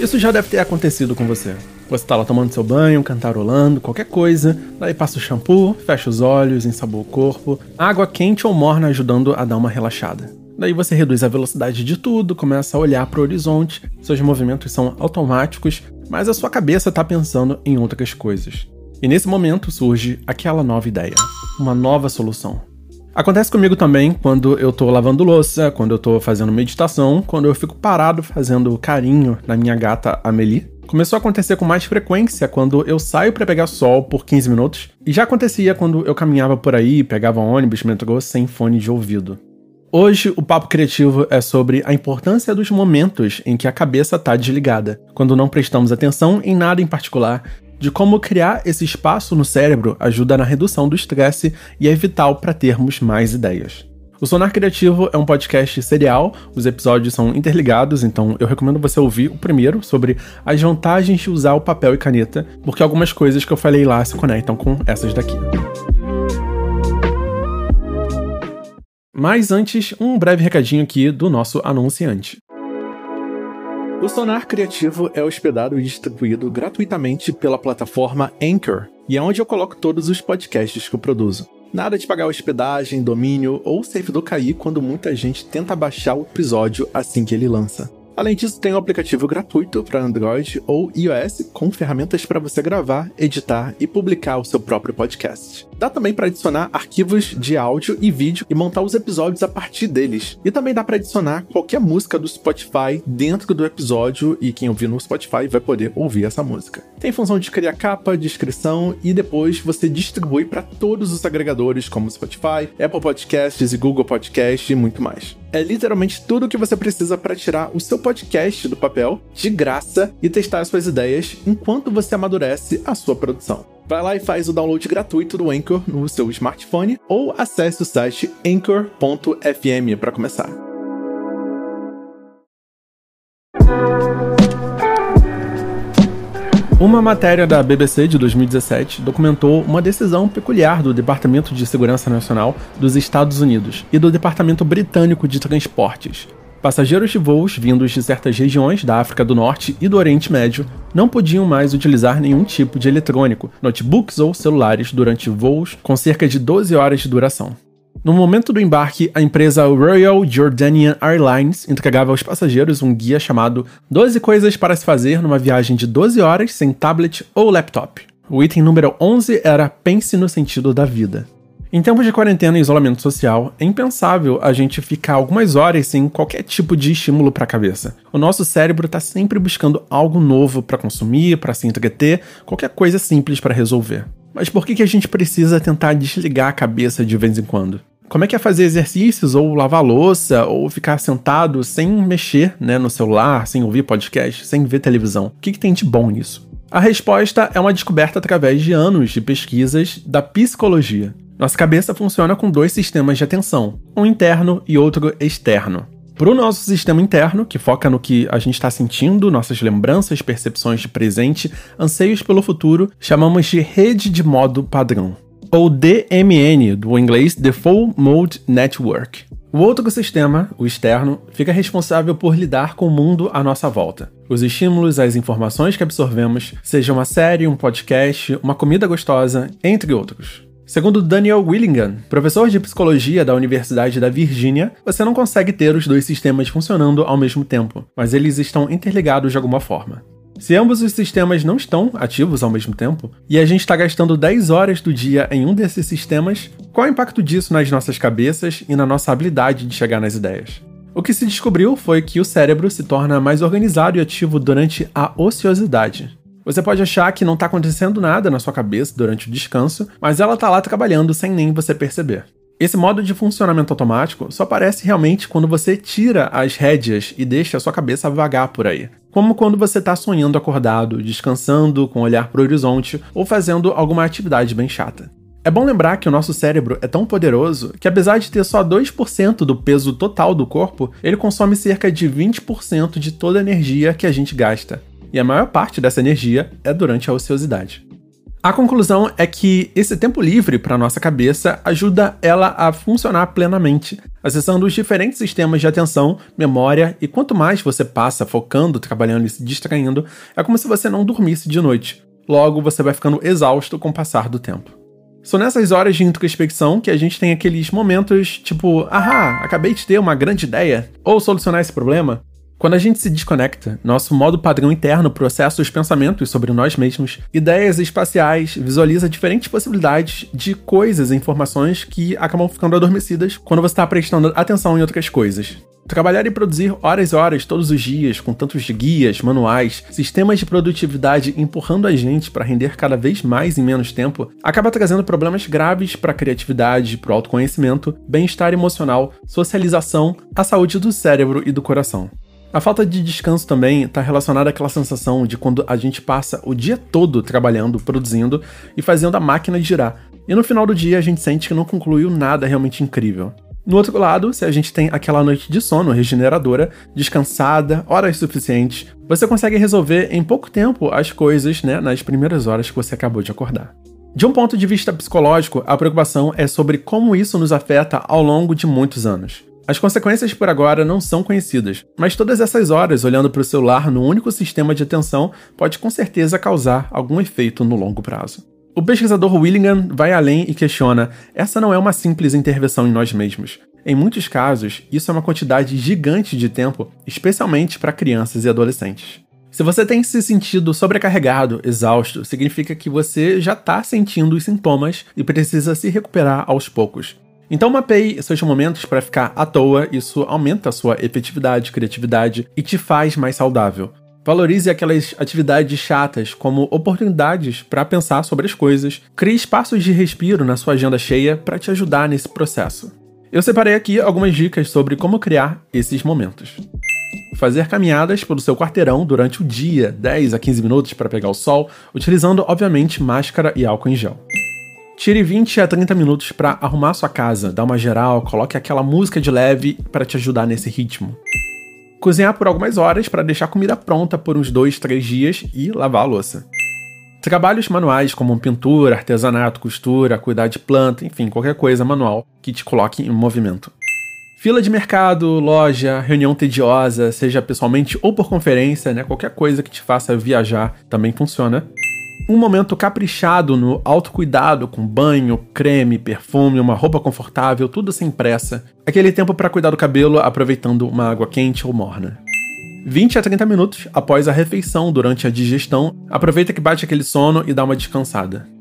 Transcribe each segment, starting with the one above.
Isso já deve ter acontecido com você. Você tá lá tomando seu banho, cantarolando, qualquer coisa, daí passa o shampoo, fecha os olhos, ensabua o corpo, água quente ou morna ajudando a dar uma relaxada. Daí você reduz a velocidade de tudo, começa a olhar para o horizonte, seus movimentos são automáticos, mas a sua cabeça está pensando em outras coisas. E nesse momento surge aquela nova ideia, uma nova solução. Acontece comigo também quando eu tô lavando louça, quando eu tô fazendo meditação, quando eu fico parado fazendo carinho na minha gata Amelie. Começou a acontecer com mais frequência quando eu saio para pegar sol por 15 minutos, e já acontecia quando eu caminhava por aí, pegava ônibus, metrô sem fone de ouvido. Hoje, o papo criativo é sobre a importância dos momentos em que a cabeça está desligada, quando não prestamos atenção em nada em particular, de como criar esse espaço no cérebro ajuda na redução do estresse e é vital para termos mais ideias. O Sonar Criativo é um podcast serial, os episódios são interligados, então eu recomendo você ouvir o primeiro sobre as vantagens de usar o papel e caneta, porque algumas coisas que eu falei lá se conectam com essas daqui. Mas antes, um breve recadinho aqui do nosso anunciante. O Sonar Criativo é hospedado e distribuído gratuitamente pela plataforma Anchor, e é onde eu coloco todos os podcasts que eu produzo. Nada de pagar hospedagem, domínio ou servidor cair quando muita gente tenta baixar o episódio assim que ele lança. Além disso, tem um aplicativo gratuito para Android ou iOS com ferramentas para você gravar, editar e publicar o seu próprio podcast. Dá também para adicionar arquivos de áudio e vídeo e montar os episódios a partir deles. E também dá para adicionar qualquer música do Spotify dentro do episódio e quem ouvir no Spotify vai poder ouvir essa música. Tem função de criar capa, descrição e depois você distribui para todos os agregadores como Spotify, Apple Podcasts e Google Podcasts e muito mais. É literalmente tudo o que você precisa para tirar o seu podcast do papel de graça e testar as suas ideias enquanto você amadurece a sua produção. Vai lá e faz o download gratuito do Anchor no seu smartphone ou acesse o site anchor.fm para começar. Uma matéria da BBC de 2017 documentou uma decisão peculiar do Departamento de Segurança Nacional dos Estados Unidos e do Departamento Britânico de Transportes, Passageiros de voos vindos de certas regiões da África do Norte e do Oriente Médio não podiam mais utilizar nenhum tipo de eletrônico, notebooks ou celulares durante voos com cerca de 12 horas de duração. No momento do embarque, a empresa Royal Jordanian Airlines entregava aos passageiros um guia chamado 12 coisas para se fazer numa viagem de 12 horas sem tablet ou laptop. O item número 11 era Pense no sentido da vida. Em tempos de quarentena e isolamento social, é impensável a gente ficar algumas horas sem qualquer tipo de estímulo para a cabeça. O nosso cérebro está sempre buscando algo novo para consumir, para se entreter, qualquer coisa simples para resolver. Mas por que, que a gente precisa tentar desligar a cabeça de vez em quando? Como é que é fazer exercícios, ou lavar louça, ou ficar sentado sem mexer né, no celular, sem ouvir podcast, sem ver televisão? O que, que tem de bom nisso? A resposta é uma descoberta através de anos de pesquisas da psicologia. Nossa cabeça funciona com dois sistemas de atenção, um interno e outro externo. Para o nosso sistema interno, que foca no que a gente está sentindo, nossas lembranças, percepções de presente, anseios pelo futuro, chamamos de rede de modo padrão, ou DMN, do inglês Default Mode Network. O outro sistema, o externo, fica responsável por lidar com o mundo à nossa volta. Os estímulos, as informações que absorvemos, seja uma série, um podcast, uma comida gostosa, entre outros. Segundo Daniel Willingham, professor de psicologia da Universidade da Virgínia, você não consegue ter os dois sistemas funcionando ao mesmo tempo, mas eles estão interligados de alguma forma. Se ambos os sistemas não estão ativos ao mesmo tempo, e a gente está gastando 10 horas do dia em um desses sistemas, qual é o impacto disso nas nossas cabeças e na nossa habilidade de chegar nas ideias? O que se descobriu foi que o cérebro se torna mais organizado e ativo durante a ociosidade. Você pode achar que não está acontecendo nada na sua cabeça durante o descanso, mas ela está lá trabalhando sem nem você perceber. Esse modo de funcionamento automático só aparece realmente quando você tira as rédeas e deixa a sua cabeça vagar por aí. Como quando você está sonhando acordado, descansando, com o olhar para o horizonte ou fazendo alguma atividade bem chata. É bom lembrar que o nosso cérebro é tão poderoso que, apesar de ter só 2% do peso total do corpo, ele consome cerca de 20% de toda a energia que a gente gasta e a maior parte dessa energia é durante a ociosidade. A conclusão é que esse tempo livre para nossa cabeça ajuda ela a funcionar plenamente, acessando os diferentes sistemas de atenção, memória, e quanto mais você passa focando, trabalhando e se distraindo, é como se você não dormisse de noite. Logo, você vai ficando exausto com o passar do tempo. São nessas horas de introspecção que a gente tem aqueles momentos tipo, ahá, acabei de ter uma grande ideia, ou solucionar esse problema, quando a gente se desconecta, nosso modo padrão interno processa os pensamentos sobre nós mesmos, ideias espaciais, visualiza diferentes possibilidades de coisas e informações que acabam ficando adormecidas quando você está prestando atenção em outras coisas. Trabalhar e produzir horas e horas todos os dias, com tantos guias, manuais, sistemas de produtividade empurrando a gente para render cada vez mais em menos tempo, acaba trazendo problemas graves para a criatividade, para o autoconhecimento, bem-estar emocional, socialização, a saúde do cérebro e do coração. A falta de descanso também está relacionada àquela sensação de quando a gente passa o dia todo trabalhando, produzindo e fazendo a máquina girar. E no final do dia a gente sente que não concluiu nada realmente incrível. No outro lado, se a gente tem aquela noite de sono regeneradora, descansada, horas suficientes, você consegue resolver em pouco tempo as coisas, né, nas primeiras horas que você acabou de acordar. De um ponto de vista psicológico, a preocupação é sobre como isso nos afeta ao longo de muitos anos. As consequências por agora não são conhecidas, mas todas essas horas olhando para o celular no único sistema de atenção pode com certeza causar algum efeito no longo prazo. O pesquisador Willingham vai além e questiona: essa não é uma simples intervenção em nós mesmos. Em muitos casos, isso é uma quantidade gigante de tempo, especialmente para crianças e adolescentes. Se você tem se sentido sobrecarregado, exausto, significa que você já está sentindo os sintomas e precisa se recuperar aos poucos. Então mapeie seus momentos para ficar à toa, isso aumenta a sua efetividade, criatividade e te faz mais saudável. Valorize aquelas atividades chatas como oportunidades para pensar sobre as coisas. Crie espaços de respiro na sua agenda cheia para te ajudar nesse processo. Eu separei aqui algumas dicas sobre como criar esses momentos. Fazer caminhadas pelo seu quarteirão durante o dia, 10 a 15 minutos para pegar o sol, utilizando obviamente máscara e álcool em gel. Tire 20 a 30 minutos para arrumar sua casa, dar uma geral, coloque aquela música de leve para te ajudar nesse ritmo. Cozinhar por algumas horas para deixar a comida pronta por uns 2, 3 dias e lavar a louça. Trabalhos manuais como pintura, artesanato, costura, cuidar de planta, enfim, qualquer coisa manual que te coloque em movimento. Fila de mercado, loja, reunião tediosa, seja pessoalmente ou por conferência, né? Qualquer coisa que te faça viajar também funciona um momento caprichado no autocuidado, com banho, creme, perfume, uma roupa confortável, tudo sem pressa. Aquele tempo para cuidar do cabelo aproveitando uma água quente ou morna. 20 a 30 minutos após a refeição durante a digestão, aproveita que bate aquele sono e dá uma descansada.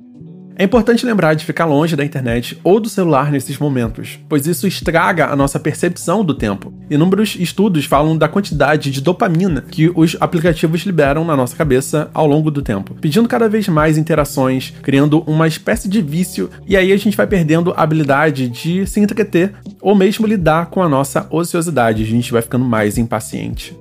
É importante lembrar de ficar longe da internet ou do celular nesses momentos, pois isso estraga a nossa percepção do tempo. Inúmeros estudos falam da quantidade de dopamina que os aplicativos liberam na nossa cabeça ao longo do tempo, pedindo cada vez mais interações, criando uma espécie de vício, e aí a gente vai perdendo a habilidade de se entreter ou mesmo lidar com a nossa ociosidade, a gente vai ficando mais impaciente.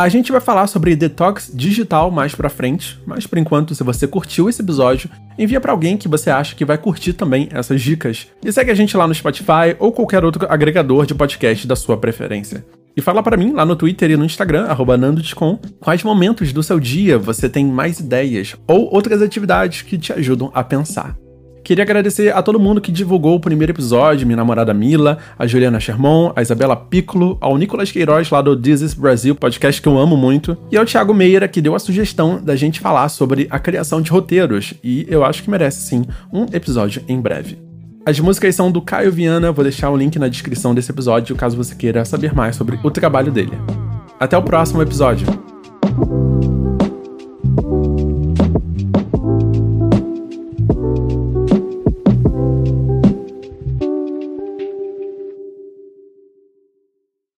A gente vai falar sobre detox digital mais pra frente, mas por enquanto, se você curtiu esse episódio, envia para alguém que você acha que vai curtir também essas dicas. E segue a gente lá no Spotify ou qualquer outro agregador de podcast da sua preferência. E fala para mim lá no Twitter e no Instagram, nandodescom, quais momentos do seu dia você tem mais ideias ou outras atividades que te ajudam a pensar. Queria agradecer a todo mundo que divulgou o primeiro episódio, minha namorada Mila, a Juliana Sherman, a Isabela Piccolo, ao Nicolas Queiroz lá do This is Brasil, podcast que eu amo muito, e ao Thiago Meira, que deu a sugestão da gente falar sobre a criação de roteiros, e eu acho que merece sim um episódio em breve. As músicas são do Caio Viana, vou deixar o link na descrição desse episódio caso você queira saber mais sobre o trabalho dele. Até o próximo episódio!